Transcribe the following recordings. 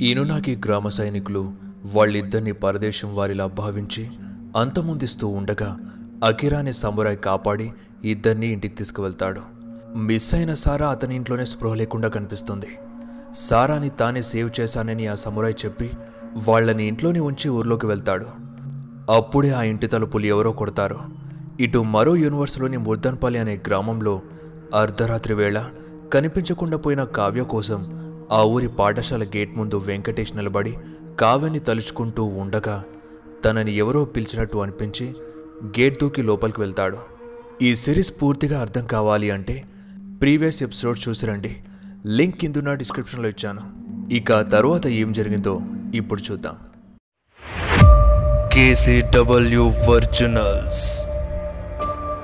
ఈనునాకి గ్రామ సైనికులు వాళ్ళిద్దరిని పరదేశం వారిలా భావించి అంతమొందిస్తూ ఉండగా అకిరాని సమురాయ్ కాపాడి ఇద్దరిని ఇంటికి తీసుకువెళ్తాడు. మిస్ అయిన సారా అతని ఇంట్లోనే స్పృహ లేకుండా కనిపిస్తుంది. సారాని తానే సేవ్ చేశానని ఆ సమురాయ్ చెప్పి వాళ్ళని ఇంట్లోనే ఉంచి ఊర్లోకి వెళ్తాడు. అప్పుడే ఆ ఇంటి తలుపులు ఎవరో కొడతారు. ఇటు మరో యూనివర్స్లోని ముర్దన్పల్లి అనే గ్రామంలో అర్ధరాత్రి వేళ కనిపించకుండా పోయిన కావ్య కోసం ఆ ఊరి పాఠశాల గేట్ ముందు వెంకటేష్ నిలబడి కావ్యని తలుచుకుంటూ ఉండగా తనని ఎవరో పిలిచినట్టు అనిపించి గేట్ దూకి లోపలికి వెళ్తాడు. ఈ సిరీస్ పూర్తిగా అర్థం కావాలి అంటే ప్రీవియస్ ఎపిసోడ్ చూసి రండి లింక్ కిందున్న డిస్క్రిప్షన్లో ఇచ్చాను. ఇక తర్వాత ఏం జరిగిందో ఇప్పుడు చూద్దాం. కేసీడబ్ల్యూ వర్జునల్స్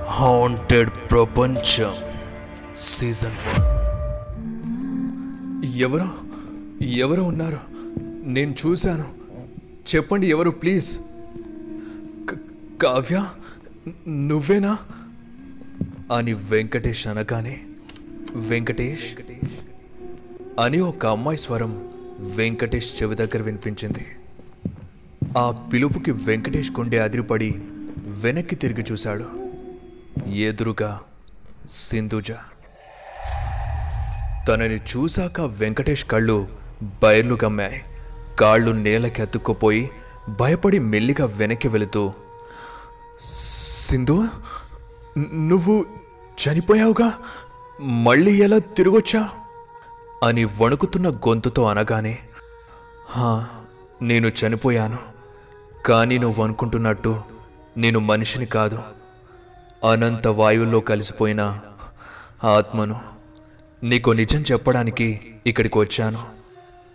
హాంటెడ్ ప్రపంచం సీజన్ వన్. ఎవరు? ఎవరు ఉన్నారు? నేను చూశాను. చెప్పండి ఎవరు ప్లీజ్. కావ్య నువ్వేనా? అని వెంకటేష్ అనగానే వెంకటేష్ అని ఒక అమ్మాయి స్వరం వెంకటేష్ చెవి దగ్గర వినిపించింది. ఆ పిలుపుకి వెంకటేష్ గుండె అదిరిపడి వెనక్కి తిరిగి చూశాడు. ఎదురుగా సింధుజ. తనని చూశాక వెంకటేష్ కళ్ళు బయర్లు గమ్మాయి. కాళ్ళు నేలకి అతుక్కుపోయి భయపడి మెల్లిగా వెనక్కి వెళుతూ సింధు నువ్వు చనిపోయావుగా? మళ్ళీ ఎలా తిరిగొచ్చా? అని వణుకుతున్న గొంతుతో అనగానే "హా, నేను చనిపోయాను. కానీ నువ్వు అనుకుంటున్నట్టు నేను మనిషిని కాదు. అనంత వాయువుల్లో కలిసిపోయిన ఆత్మను నీకు నిజం చెప్పడానికి ఇక్కడికి వచ్చాను.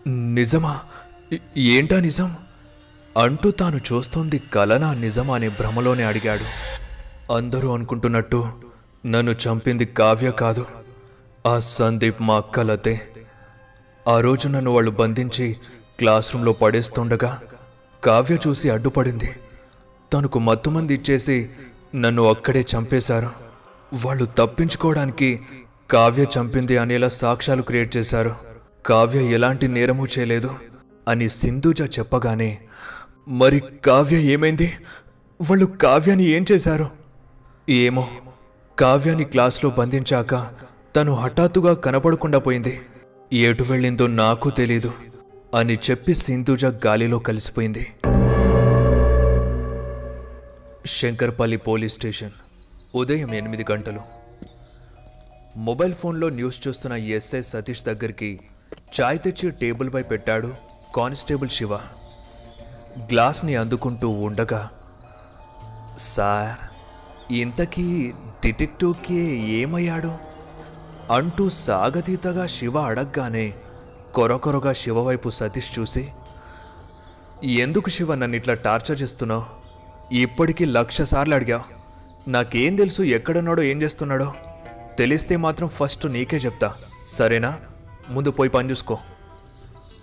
నిజమా? ఏంటా నిజం? అంటూ తాను చూస్తోంది కలనా నిజమా అనే భ్రమలోనే అడిగాడు. అందరూ అనుకుంటున్నట్టు నన్ను చంపింది కావ్య కాదు ఆ సందీప్ మా అక్కలతే ఆ రోజు నన్ను వాళ్ళు బంధించి క్లాస్ రూమ్లో పడేస్తుండగా కావ్య చూసి అడ్డుపడింది. తనకు మత్తుమంది ఇచ్చేసి నన్ను అక్కడే చంపేశారు. వాళ్ళు తప్పించుకోవడానికి కావ్య చంపింది అనేలా సాక్ష్యాలు క్రియేట్ చేశారు. కావ్య ఎలాంటి నేరము చేయలేదు. అని సింధుజ చెప్పగానే మరి కావ్య ఏమైంది? వాళ్ళు కావ్యాని ఏం చేశారు? ఏమో కావ్యాన్ని క్లాస్లో బంధించాక తను హఠాత్తుగా కనపడకుండా పోయింది. ఎటు వెళ్ళిందో నాకు తెలీదు అని చెప్పి సింధుజ గాలిలో కలిసిపోయింది. శంకర్పల్లి పోలీస్ స్టేషన్ ఉదయం ఎనిమిది గంటలు. మొబైల్ ఫోన్లో న్యూస్ చూస్తున్న ఎస్ఐ సతీష్ దగ్గరికి చాయ్ తెచ్చి టేబుల్పై పెట్టాడు కానిస్టేబుల్ శివ. గ్లాస్ని అందుకుంటూ ఉండగా సార్ ఇంతకీ డిటెక్టివ్కి ఏమయ్యాడు? అంటూ సాగతీతగా శివ అడగగానే కొరకొరగా శివ వైపు సతీష్ చూసి ఎందుకు శివ నన్ను ఇట్లా టార్చర్ చేస్తున్నావు? ఇప్పటికీ లక్ష సార్లు అడిగావు. నాకేం తెలుసు ఎక్కడున్నాడో ఏం చేస్తున్నాడో? తెలిస్తే మాత్రం ఫస్ట్ నీకే చెప్తా. సరేనా? ముందు పోయి పని చూసుకో.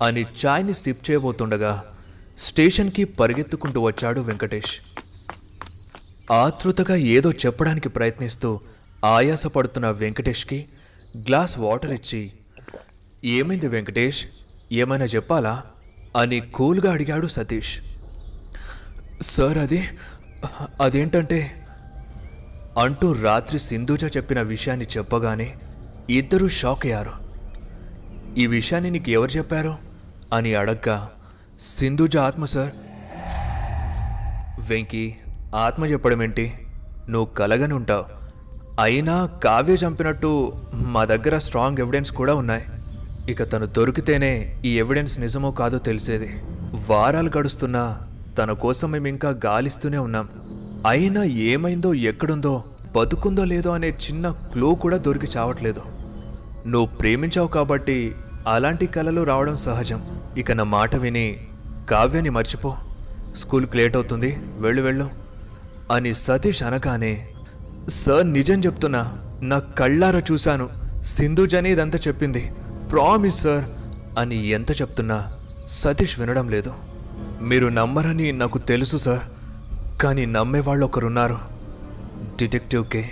అని చాయ్ని సిప్ చేయబోతుండగా స్టేషన్కి పరిగెత్తుకుంటూ వచ్చాడు వెంకటేష్. ఆతృతగా ఏదో చెప్పడానికి ప్రయత్నిస్తూ ఆయాసపడుతున్న వెంకటేష్కి గ్లాస్ వాటర్ ఇచ్చి ఏమైంది వెంకటేష్? ఏమైనా చెప్పాలా? అని కూల్గా అడిగాడు సతీష్. సార్ అది అదేంటంటే అంటూ రాత్రి సింధూజ చెప్పిన విషయాన్ని చెప్పగానే ఇద్దరూ షాక్ అయ్యారు. ఈ విషయాన్ని నీకు ఎవరు చెప్పారు? అని అడగ్గా సింధూజ ఆత్మ సార్. వెంకీ ఆత్మ చెప్పడం ఏంటి? నువ్వు కలగని ఉంటావు. అయినా కావ్య చంపినట్టు మా దగ్గర స్ట్రాంగ్ ఎవిడెన్స్ కూడా ఉన్నాయి. ఇక తను దొరికితేనే ఈ ఎవిడెన్స్ నిజమో కాదో తెలిసేది. వారాలు గడుస్తున్నా తన కోసం మేము ఇంకా గాలిస్తూనే ఉన్నాం. అయినా ఏమైందో ఎక్కడుందో బతుకుందో లేదో అనే చిన్న క్లూ కూడా దొరికి చావట్లేదు. నువ్వు ప్రేమించావు కాబట్టి అలాంటి కలలు రావడం సహజం. ఇక నా మాట విని కావ్యాన్ని మర్చిపో. స్కూల్కి లేట్ అవుతుంది వెళ్ళు వెళ్ళు అని సతీష్ అనగానే సార్ నిజం చెప్తున్నా నా కళ్ళారా చూశాను. సింధుజని ఇదంతా చెప్పింది. ప్రామిస్ సార్ అని ఎంత చెప్తున్నా సతీష్ వినడం లేదు. మీరు నమ్మరని నాకు తెలుసు సార్. కానీ నమ్మేవాళ్ళు ఒకరున్నారు డిటెక్టివ్కే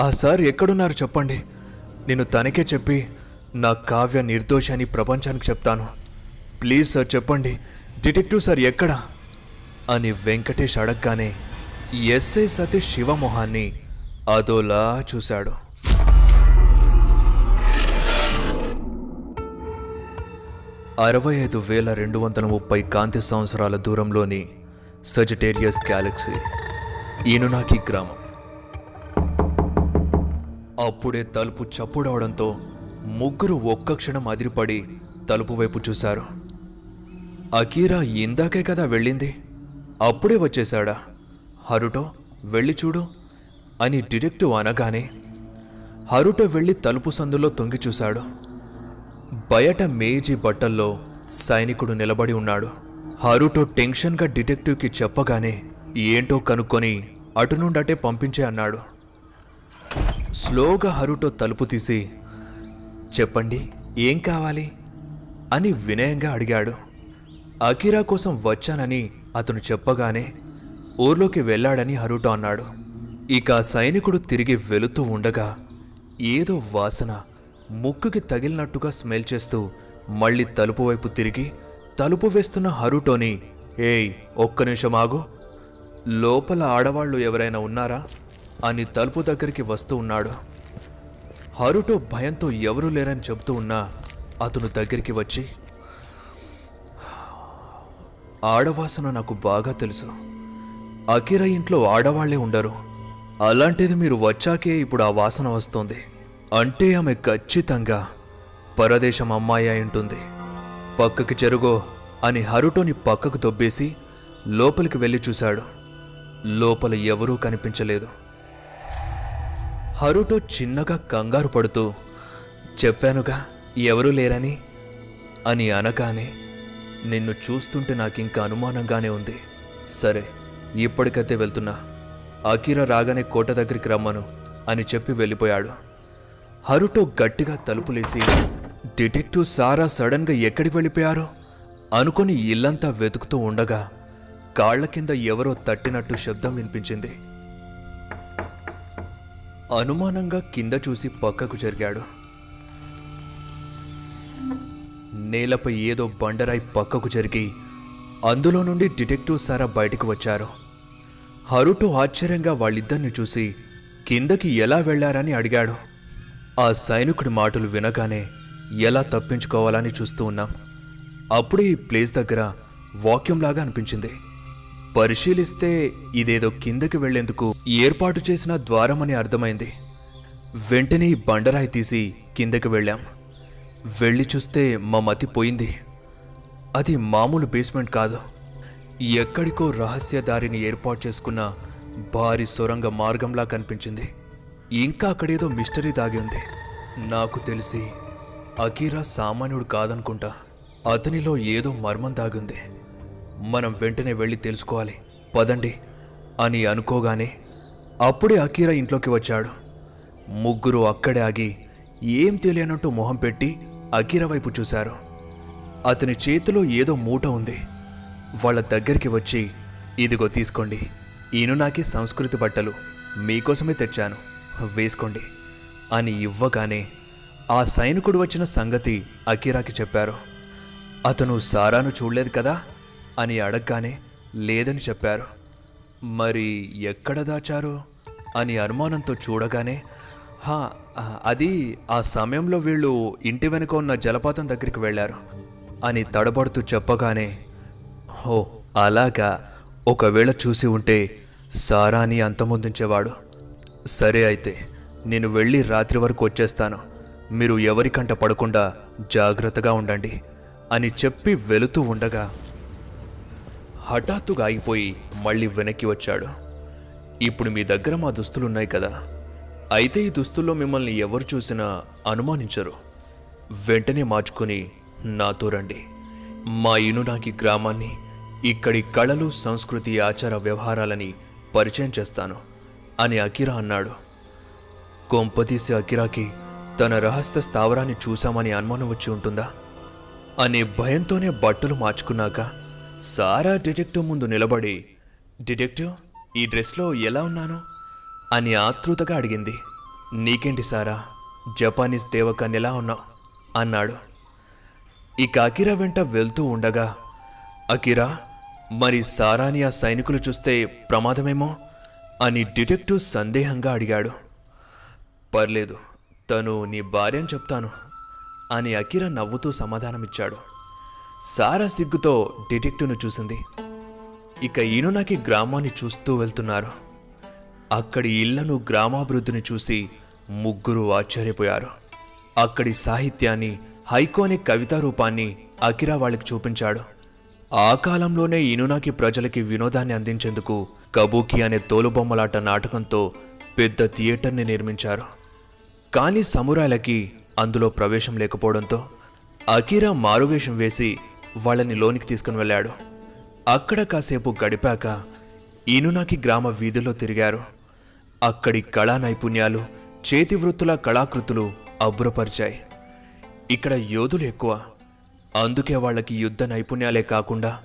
ఆ సార్ ఎక్కడున్నారు చెప్పండి. నేను తనకే చెప్పి నా కావ్య నిర్దోషాన్ని ప్రపంచానికి చెప్తాను. ప్లీజ్ సార్ చెప్పండి. డిటెక్టివ్ సార్ ఎక్కడ? అని వెంకటేష్ అడగగానే ఎస్ఐ సతీష్ శివమోహాన్ని అదోలా చూశాడు. అరవై ఐదు వేల రెండు వందల ముప్పై కాంతి సంవత్సరాల దూరంలోని సజిటేరియస్ గ్యాలక్సీ ఈనునాకి గ్రామం అప్పుడే తలుపు చప్పుడవడంతో ముగ్గురు ఒక్క క్షణం అదిరిపడి తలుపు వైపు చూశారు. అకీరా ఇందాకే కదా వెళ్ళింది. అప్పుడే వచ్చేశాడా? హరుటో వెళ్ళి చూడు అని డిటెక్టివ్ అనగానే హరుటో వెళ్ళి తలుపు సందులో తొంగి చూశాడు. బయట మేజీ బట్టల్లో సైనికుడు నిలబడి ఉన్నాడు. హరుటో టెన్షన్గా డిటెక్టివ్కి చెప్పగానే ఏంటో కనుక్కొని అటు నుండి అటే పంపించే అన్నాడు. స్లోగా హరుటో తలుపు తీసి చెప్పండి ఏం కావాలి? అని వినయంగా అడిగాడు. అకిరా కోసం వచ్చానని అతను చెప్పగానే ఊర్లోకి వెళ్ళాడని హరుటో అన్నాడు. ఇక ఆ సైనికుడు తిరిగి వెళుతూ ఉండగా ఏదో వాసన ముక్కుకి తగిలినట్టుగా స్మెల్ చేస్తూ మళ్ళీ తలుపు వైపు తిరిగి తలుపు వేస్తున్న హరుటోని ఏయ్ ఒక్క నిమిషం ఆగు. లోపల ఆడవాళ్ళు ఎవరైనా ఉన్నారా? అని తలుపు దగ్గరికి వస్తూ ఉన్నాడు. హరుటో భయంతో ఎవరూ లేరని చెబుతూ ఉన్నా అతను దగ్గరికి వచ్చి ఆడవాసన నాకు బాగా తెలుసు. అకిర ఇంట్లో ఆడవాళ్ళే ఉండరు. అలాంటిది మీరు వచ్చాకే ఇప్పుడు ఆ వాసన వస్తుంది. అంటే ఆమె ఖచ్చితంగా పరదేశం అమ్మాయి అయి ఉంటుంది. పక్కకి చెరుగో అని హరుటోని పక్కకు దొబ్బేసి లోపలికి వెళ్ళి చూశాడు. లోపల ఎవరూ కనిపించలేదు. హరుటో చిన్నగా కంగారు పడుతూ చెప్పానుగా ఎవరూ లేరని? అని అనగానే నిన్ను చూస్తుంటే నాకింకా అనుమానంగానే ఉంది. సరే ఇప్పటికైతే వెళ్తున్నా. అకీరా రాగానే కోట దగ్గరికి రమ్మను అని చెప్పి వెళ్ళిపోయాడు. హరుటో గట్టిగా తలుపులేసి డిటెక్టివ్ సారా సడన్గా ఎక్కడికి వెళ్ళిపోయారు? అనుకొని ఇల్లంతా వెతుకుతూ ఉండగా కాళ్ళ కింద ఎవరో తట్టినట్టు శబ్దం వినిపించింది. అనుమానంగా కింద చూసి పక్కకు జరిగాడు. నేలపై ఏదో బండరాయి పక్కకు జరిగి అందులో నుండి డిటెక్టివ్ సారా బయటకు వచ్చారు. హరుటు ఆశ్చర్యంగా వాళ్ళిద్దరిని చూసి కిందకి ఎలా వెళ్ళారని అడిగాడు. ఆ సైనికుడి మాటలు వినగానే ఎలా తప్పించుకోవాలని చూస్తూ ఉన్నాం. అప్పుడే ఈ ప్లేస్ దగ్గర వాక్యూమ్ లాగా అనిపించింది. పరిశీలిస్తే ఇదేదో కిందకి వెళ్ళేందుకు ఏర్పాటు చేసిన ద్వారం అని అర్థమైంది. వెంటనే బండరాయి తీసి కిందకి వెళ్ళాం. వెళ్ళి చూస్తే మా మతి పోయింది. అది మామూలు బేస్మెంట్ కాదు. ఎక్కడికో రహస్య దారిని ఏర్పాటు చేసుకున్న భారీ సొరంగ మార్గంలా కనిపించింది. ఇంకా అక్కడేదో మిస్టరీ దాగి ఉంది. నాకు తెలిసి అకీరా సామాన్యుడు కాదనుకుంటా అతనిలో ఏదో మర్మం దాగుంది. మనం వెంటనే వెళ్ళి తెలుసుకోవాలి. పదండి అని అనుకోగానే అప్పుడే అకీరా ఇంట్లోకి వచ్చాడు. ముగ్గురు అక్కడే ఆగి ఏం తెలియనట్టు మొహం పెట్టి అకీరా వైపు చూశారు. అతని చేతిలో ఏదో మూట ఉంది. వాళ్ళ దగ్గరికి వచ్చి ఇదిగో తీసుకోండి. ఈయన నాకి సంస్కృతి బట్టలు. మీకోసమే తెచ్చాను. వేసుకోండి. అని ఇవ్వగానే ఆ సైనికుడు వచ్చిన సంగతి అకీరాకి చెప్పారు. అతను సారాను చూడలేదు కదా? అని అడగగానే లేదని చెప్పారు. మరి ఎక్కడ దాచారు? అని అనుమానంతో చూడగానే హా అది ఆ సమయంలో వీళ్ళు ఇంటి వెనుక ఉన్న జలపాతం దగ్గరికి వెళ్ళారు అని తడబడుతూ చెప్పగానే హో అలాగా. ఒకవేళ చూసి ఉంటే సారాని అంతమొందించేవాడు. సరే అయితే నేను వెళ్ళి రాత్రి వరకు వచ్చేస్తాను. మీరు ఎవరికంట పడకుండా జాగ్రత్తగా ఉండండి అని చెప్పి వెళుతూ ఉండగా హఠాత్తుగా ఆగిపోయి మళ్ళీ వెనక్కి వచ్చాడు. ఇప్పుడు మీ దగ్గర మా దుస్తులున్నాయి కదా. అయితే ఈ దుస్తుల్లో మిమ్మల్ని ఎవరు చూసినా అనుమానించరు. వెంటనే మార్చుకుని నాతో రండి. మా ఇనునాకి గ్రామాన్ని ఇక్కడి కళలు సంస్కృతి ఆచార వ్యవహారాలని పరిచయం చేస్తాను అని అకిరా అన్నాడు. కొంపతీసి అకిరాకి తన రహస్య స్థావరాన్ని చూశామని అనుమానం వచ్చి ఉంటుందా? అనే భయంతోనే బట్టలు మార్చుకున్నాక సారా డిటెక్టివ్ ముందు నిలబడి డిటెక్టివ్ ఈ డ్రెస్లో ఎలా ఉన్నాను? అని ఆతృతగా అడిగింది. నీకేంటి సారా? జపానీస్ దేవకాన్ని ఎలా ఉన్నావు? అన్నాడు. ఇక అకిరా వెంట వెళ్తూ ఉండగా అకిరా మరి సారాని ఆ సైనికులు చూస్తే ప్రమాదమేమో? అని డిటెక్టివ్ సందేహంగా అడిగాడు. పర్లేదు తను నీ భార్య అని చెప్తాను అని అకిరా నవ్వుతూ సమాధానమిచ్చాడు. సారా సిగ్గుతో డిటెక్టివ్ను చూసింది. ఇక ఈనునాకి గ్రామాన్ని చూస్తూ వెళ్తున్నారు. అక్కడి ఇళ్ళను గ్రామాభివృద్ధిని చూసి ముగ్గురు ఆశ్చర్యపోయారు. అక్కడి సాహిత్యాన్ని హైకోనిక్ కవితా రూపాన్ని అకిరా వాళ్ళకి చూపించాడు. ఆ కాలంలోనే ఇనునాకి ప్రజలకి వినోదాన్ని అందించేందుకు కబూకి అనే తోలుబొమ్మలాట నాటకంతో పెద్ద థియేటర్ని నిర్మించారు. కానీ సమురాయిలకి అందులో ప్రవేశం లేకపోవడంతో అకీరా మారువేషం వేసి వాళ్ళని లోనికి తీసుకుని వెళ్ళాడు. అక్కడ కాసేపు గడిపాక ఇనునాకి గ్రామ వీధుల్లో తిరిగారు. అక్కడి కళా నైపుణ్యాలు చేతి వృత్తుల కళాకృతులు అబ్బురపరిచాయి. ఇక్కడ యోధులు ఎక్కువ. అందుకే వాళ్ళకి యుద్ధ నైపుణ్యాలే కాకుండా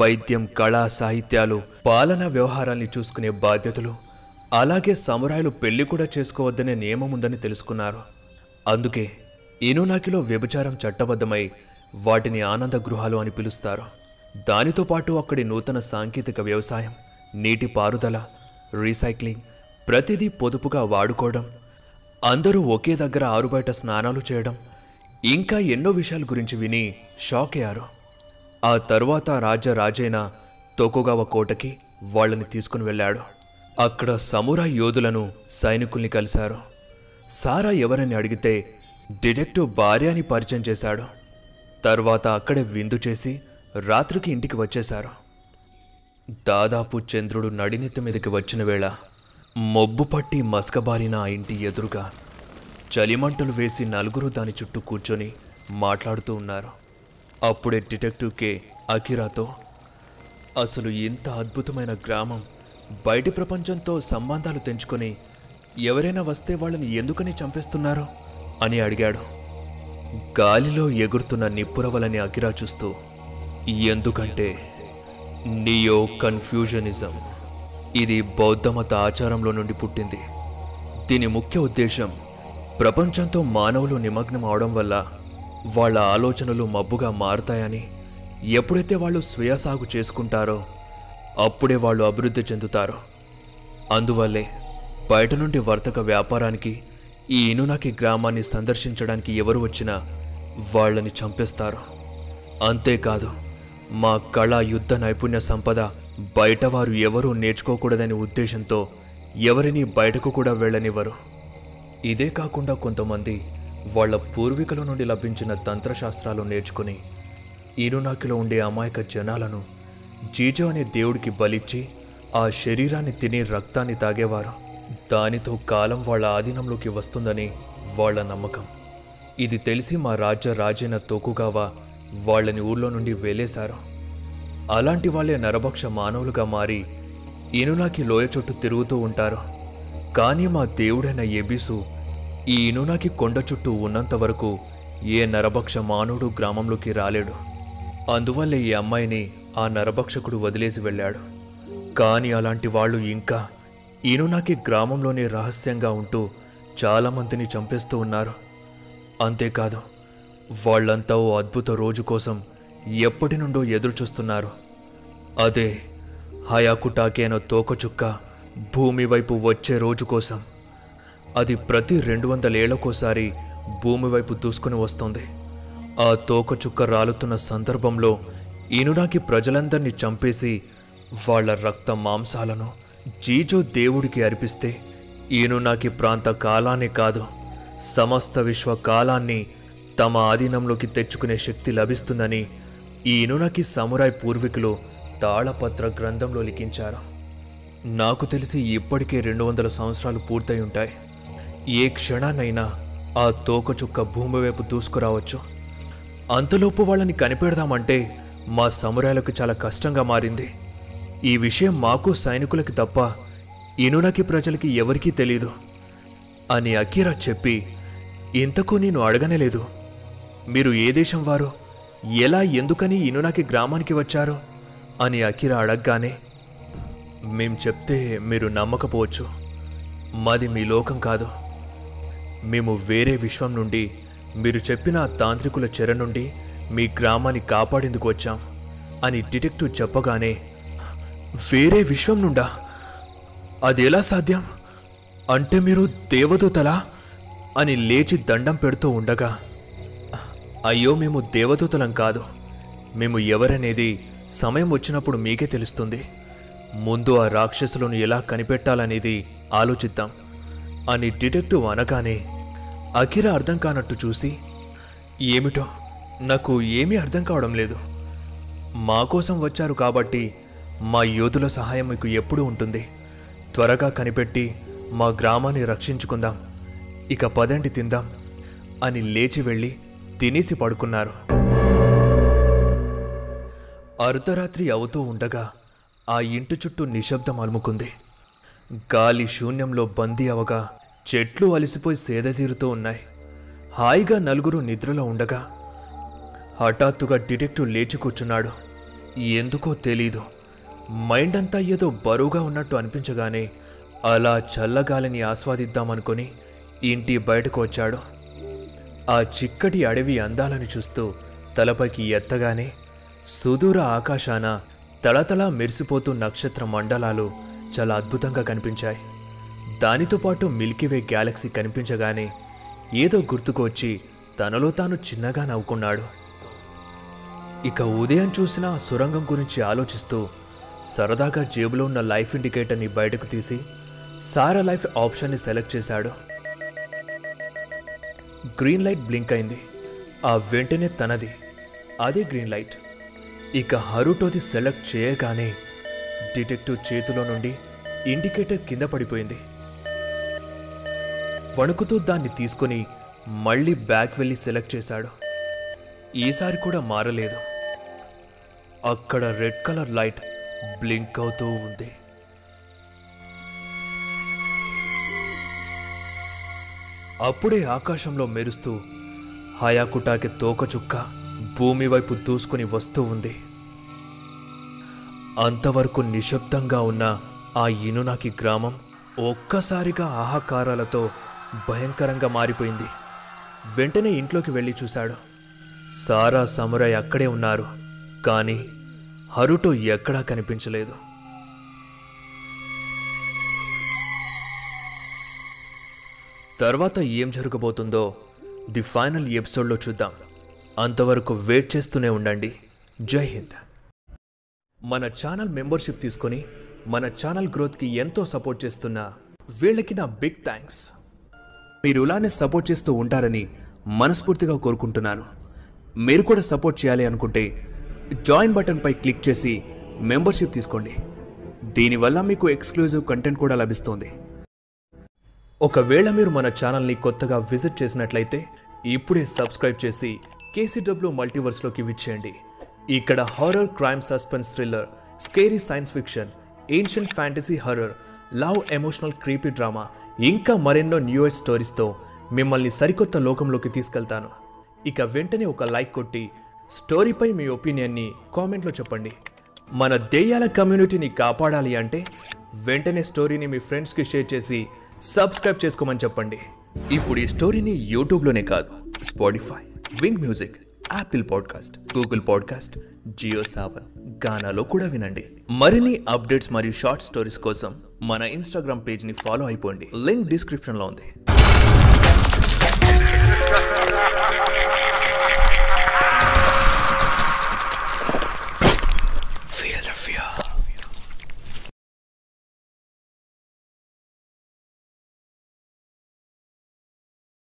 వైద్యం కళా సాహిత్యాలు పాలనా వ్యవహారాల్ని చూసుకునే బాధ్యతలు అలాగే సమురాయులు పెళ్ళి కూడా చేసుకోవద్దనే నియమం ఉందని తెలుసుకున్నారు. అందుకే ఇనునాకిలో వ్యభిచారం చట్టబద్ధమై వాటిని ఆనంద గృహాలు అని పిలుస్తారు. దానితో పాటు అక్కడి నూతన సాంకేతిక వ్యవసాయం నీటి పారుదల రీసైక్లింగ్ ప్రతిదీ పొదుపుగా వాడుకోవడం అందరూ ఒకే దగ్గర ఆరుబయట స్నానాలు చేయడం ఇంకా ఎన్నో విషయాల గురించి విని షాక్ అయ్యారు. ఆ తర్వాత రాజా రాజైన తోకుగావ కోటకి వాళ్ళని తీసుకుని వెళ్ళాడు. అక్కడ సమురా యోధులను సైనికుల్ని కలిశారు. సారా ఎవరని అడిగితే డిటెక్టివ్ భార్య అని పరిచయం చేశాడు. తర్వాత అక్కడే విందు చేసి రాత్రికి ఇంటికి వచ్చేశారు. దాదాపు చంద్రుడు నడినెత్తి మీదకి వచ్చిన వేళ మొబ్బు పట్టి మసకబారిన ఆ ఇంటి ఎదురుగా చలిమంటలు వేసి నలుగురు దాని చుట్టూ కూర్చొని మాట్లాడుతూ ఉన్నారు. అప్పుడే డిటెక్టివ్ కే అకిరాతో అసలు ఇంత అద్భుతమైన గ్రామం బయటి ప్రపంచంతో సంబంధాలు తెంచుకొని ఎవరైనా వస్తే వాళ్ళని ఎందుకని చంపేస్తున్నారు? అని అడిగాడు. గాలిలో ఎగురుతున్న నిప్పురవలని అకిరా చూస్తూ ఎందుకంటే నియో కన్ఫ్యూజనిజం. ఇది బౌద్ధమత ఆచారంలో నుండి పుట్టింది. దీని ముఖ్య ఉద్దేశం ప్రపంచంతో మానవులు నిమగ్నం అవడం వల్ల వాళ్ళ ఆలోచనలు మబ్బుగా మారుతాయని ఎప్పుడైతే వాళ్ళు స్వయసాగు చేసుకుంటారో అప్పుడే వాళ్ళు అభివృద్ధి చెందుతారు. అందువల్లే బయట నుండి వర్తక వ్యాపారానికి ఈ ఇనునాకి గ్రామాన్ని సందర్శించడానికి ఎవరు వచ్చినా వాళ్ళని చంపేస్తారు. అంతేకాదు మా కళ యుద్ధ నైపుణ్య సంపద బయటవారు ఎవరూ నేర్చుకోకూడదనే ఉద్దేశంతో ఎవరిని బయటకు కూడా వెళ్ళనివ్వరు. ఇదే కాకుండా కొంతమంది వాళ్ళ పూర్వీకుల నుండి లభించిన తంత్రశాస్త్రాలు నేర్చుకుని ఈనునాకిలో ఉండే అమాయక జనాలను జీజో అనే దేవుడికి బలిచ్చి ఆ శరీరాన్ని తిని రక్తాన్ని తాగేవారు. దానితో కాలం వాళ్ళ ఆధీనంలోకి వస్తుందని వాళ్ళ నమ్మకం. ఇది తెలిసి మా రాజ్య రాజైన తోకుగావా వాళ్ళని ఊర్లో నుండి వేలేశారు అలాంటి వాళ్ళే నరభక్ష మానవులుగా మారి ఇనునాకి లోయ చుట్టూ తిరుగుతూ ఉంటారు. కానీ మా దేవుడైన ఎబిసు ఈ ఇనునాకి కొండ చుట్టూ ఉన్నంత వరకు ఏ నరభక్ష మానవుడు గ్రామంలోకి రాలేడు. అందువల్ల ఈ అమ్మాయిని ఆ నరభక్షకుడు వదిలేసి వెళ్ళాడు. కానీ అలాంటి వాళ్ళు ఇంకా ఇనునాకి గ్రామంలోనే రహస్యంగా ఉంటూ చాలామందిని చంపేస్తూ ఉన్నారు. అంతేకాదు వాళ్ళంతా ఓ అద్భుత రోజు కోసం ఎప్పటి నుండో ఎదురుచూస్తున్నారు. అదే హయాకుటాకేన తోకచుక్క భూమి వైపు వచ్చే రోజు కోసం. అది ప్రతి రెండు వందలేళ్ళకోసారి భూమి వైపు దూసుకుని వస్తుంది. ఆ తోకచుక్క రాలుతున్న సందర్భంలో ఈనుడాకి ప్రజలందరినీ చంపేసి వాళ్ళ రక్త మాంసాలను జీజో దేవుడికి అర్పిస్తే ఈనునాకి ప్రాంత కాలానే కాదు సమస్త విశ్వ కాలాన్ని తమ ఆధీనంలోకి తెచ్చుకునే శక్తి లభిస్తుందని ఈ ఇనునకి సమురాయ్ పూర్వీకులు తాళపత్ర గ్రంథంలో లిఖించారు. నాకు తెలిసి ఇప్పటికే రెండు వందల సంవత్సరాలు పూర్తయి ఉంటాయి. ఏ క్షణానైనా ఆ తోకచుక్క భూమి వైపు దూసుకురావచ్చు. అంతలోపు వాళ్ళని కనిపెడదామంటే మా సమరాలకు చాలా కష్టంగా మారింది. ఈ విషయం మాకు సైనికులకి తప్ప ఇనునకి ప్రజలకి ఎవరికీ తెలీదు. అని అకీరా చెప్పి ఇంతకు నేను అడగనేలేదు మీరు ఏ దేశం వారు? ఎలా ఎందుకని ఇనునాకి గ్రామానికి వచ్చారు? అని అకిరా అడగగానే మేం చెప్తే మీరు నమ్మకపోవచ్చు. మాది మీ లోకం కాదు. మేము వేరే విశ్వం నుండి మీరు చెప్పిన తాంత్రికుల చెర నుండి మీ గ్రామాన్ని కాపాడేందుకు వచ్చాం అని డిటెక్టివ్ చెప్పగానే వేరే విశ్వం నుండా. అది ఎలా సాధ్యం? అంటే మీరు దేవదూతలా అని లేచి దండం పెడుతూ ఉండగా అయ్యో మేము దేవదూతలం కాదు. మేము ఎవరనేది సమయం వచ్చినప్పుడు మీకే తెలుస్తుంది. ముందు ఆ రాక్షసులను ఎలా కనిపెట్టాలనేది ఆలోచిద్దాం అని డిటెక్టివ్ అనగానే అఖిర అర్థం కానట్టు చూసి ఏమిటో? నాకు ఏమీ అర్థం కావడం లేదు. మా కోసం వచ్చారు కాబట్టి మా యోధుల సహాయం మీకు ఎప్పుడూ ఉంటుంది. త్వరగా కనిపెట్టి మా గ్రామాన్ని రక్షించుకుందాం. ఇక పదండి తిందాం అని లేచి వెళ్ళి తినేసి పడుకున్నారు. అర్ధరాత్రి అవుతూ ఉండగా ఆ ఇంటి చుట్టూ నిశ్శబ్దం అలుముకుంది. గాలి శూన్యంలో బందీ అవగా చెట్లు అలసిపోయి సేదతీరుతూ ఉన్నాయి. హాయిగా నలుగురు నిద్రలో ఉండగా హఠాత్తుగా డిటెక్టివ్ లేచి కూర్చున్నాడు. ఎందుకో తెలీదు. మైండ్ అంతా ఏదో బరువుగా ఉన్నట్టు అనిపించగానే అలా చల్లగాలిని ఆస్వాదిద్దామనుకొని ఇంటి బయటకు వచ్చాడు. ఆ చిక్కటి అడవి అందాలను చూస్తూ తలపైకి ఎత్తగానే సుదూర ఆకాశాన తళతళ మెరిసిపోతూ నక్షత్ర మండలాలు చాలా అద్భుతంగా కనిపించాయి. దానితో పాటు మిల్కీవే గ్యాలక్సీ కనిపించగానే ఏదో గుర్తుకు వచ్చి తనలో తాను చిన్నగా నవ్వుకున్నాడు. ఇక ఉదయం చూసిన ఆ సొరంగం గురించి ఆలోచిస్తూ సరదాగా జేబులో ఉన్న లైఫ్ ఇండికేటర్ని బయటకు తీసి సారా లైఫ్ ఆప్షన్ని సెలెక్ట్ చేశాడు. గ్రీన్ లైట్ బ్లింక్ అయింది. ఆ వెంటనే తనది. అదే గ్రీన్ లైట్. ఇక హరుటోది సెలెక్ట్ చేయగానే డిటెక్టివ్ చేతిలో నుండి ఇండికేటర్ కింద పడిపోయింది. వణుకుతూ దాన్ని తీసుకొని మళ్ళీ బ్యాక్ వెళ్ళి సెలెక్ట్ చేశాడు. ఈసారి కూడా మారలేదు. అక్కడ రెడ్ కలర్ లైట్ బ్లింక్ అవుతూ ఉంది. అప్పుడే ఆకాశంలో మెరుస్తూ హయాకుటాకి తోకచుక్క భూమి వైపు దూసుకుని వస్తూ ఉంది. అంతవరకు నిశ్శబ్దంగా ఉన్న ఆ ఇనునాకి గ్రామం ఒక్కసారిగా ఆహాకారాలతో భయంకరంగా మారిపోయింది. వెంటనే ఇంట్లోకి వెళ్ళి చూశాడు. సారా సమురాయ్ అక్కడే ఉన్నారు. కానీ హరుటో ఎక్కడా కనిపించలేదు. తర్వాత ఏం జరగబోతుందో ది ఫైనల్ ఎపిసోడ్లో చూద్దాం. అంతవరకు వెయిట్ చేస్తూనే ఉండండి. జై హింద్. మన ఛానల్ మెంబర్షిప్ తీసుకొని మన ఛానల్ గ్రోత్కి ఎంతో సపోర్ట్ చేస్తున్న వీళ్ళకి నా బిగ్ థ్యాంక్స్. మీరు ఇలానే సపోర్ట్ చేస్తూ ఉంటారని మనస్ఫూర్తిగా కోరుకుంటున్నాను. మీరు కూడా సపోర్ట్ చేయాలి అనుకుంటే జాయిన్ బటన్పై క్లిక్ చేసి మెంబర్షిప్ తీసుకోండి. దీనివల్ల మీకు ఎక్స్క్లూజివ్ కంటెంట్ కూడా లభిస్తుంది. ఒకవేళ మీరు మన ఛానల్ని కొత్తగా విజిట్ చేసినట్లయితే ఇప్పుడే సబ్స్క్రైబ్ చేసి కేసీడబ్ల్యూ మల్టీవర్స్లోకి విచ్చేయండి. ఇక్కడ horror crime suspense thriller scary science fiction ancient fantasy horror love emotional creepy drama ఇంకా మరెన్నో న్యూ ఏజ్ స్టోరీస్తో మిమ్మల్ని సరికొత్త లోకంలోకి తీసుకెళ్తాను. ఇక వెంటనే ఒక లైక్ కొట్టి స్టోరీపై మీ ఒపీనియన్ని కామెంట్లో చెప్పండి. మన దెయ్యాల కమ్యూనిటీని కాపాడాలి అంటే వెంటనే స్టోరీని మీ ఫ్రెండ్స్కి షేర్ చేసి సబ్స్క్రైబ్ చేసుకోమని చెప్పండి. ఇప్పుడు ఈ స్టోరీని యూట్యూబ్లోనే కాదు Spotify Wynk music Apple podcast Google podcast Jio Saavn గానాలో కూడా వినండి. మరిన్ని అప్డేట్స్ మరియు షార్ట్ స్టోరీస్ కోసం మన ఇన్స్టాగ్రామ్ పేజ్ని ఫాలో అయిపోండి. లింక్ డిస్క్రిప్షన్లో ఉంది.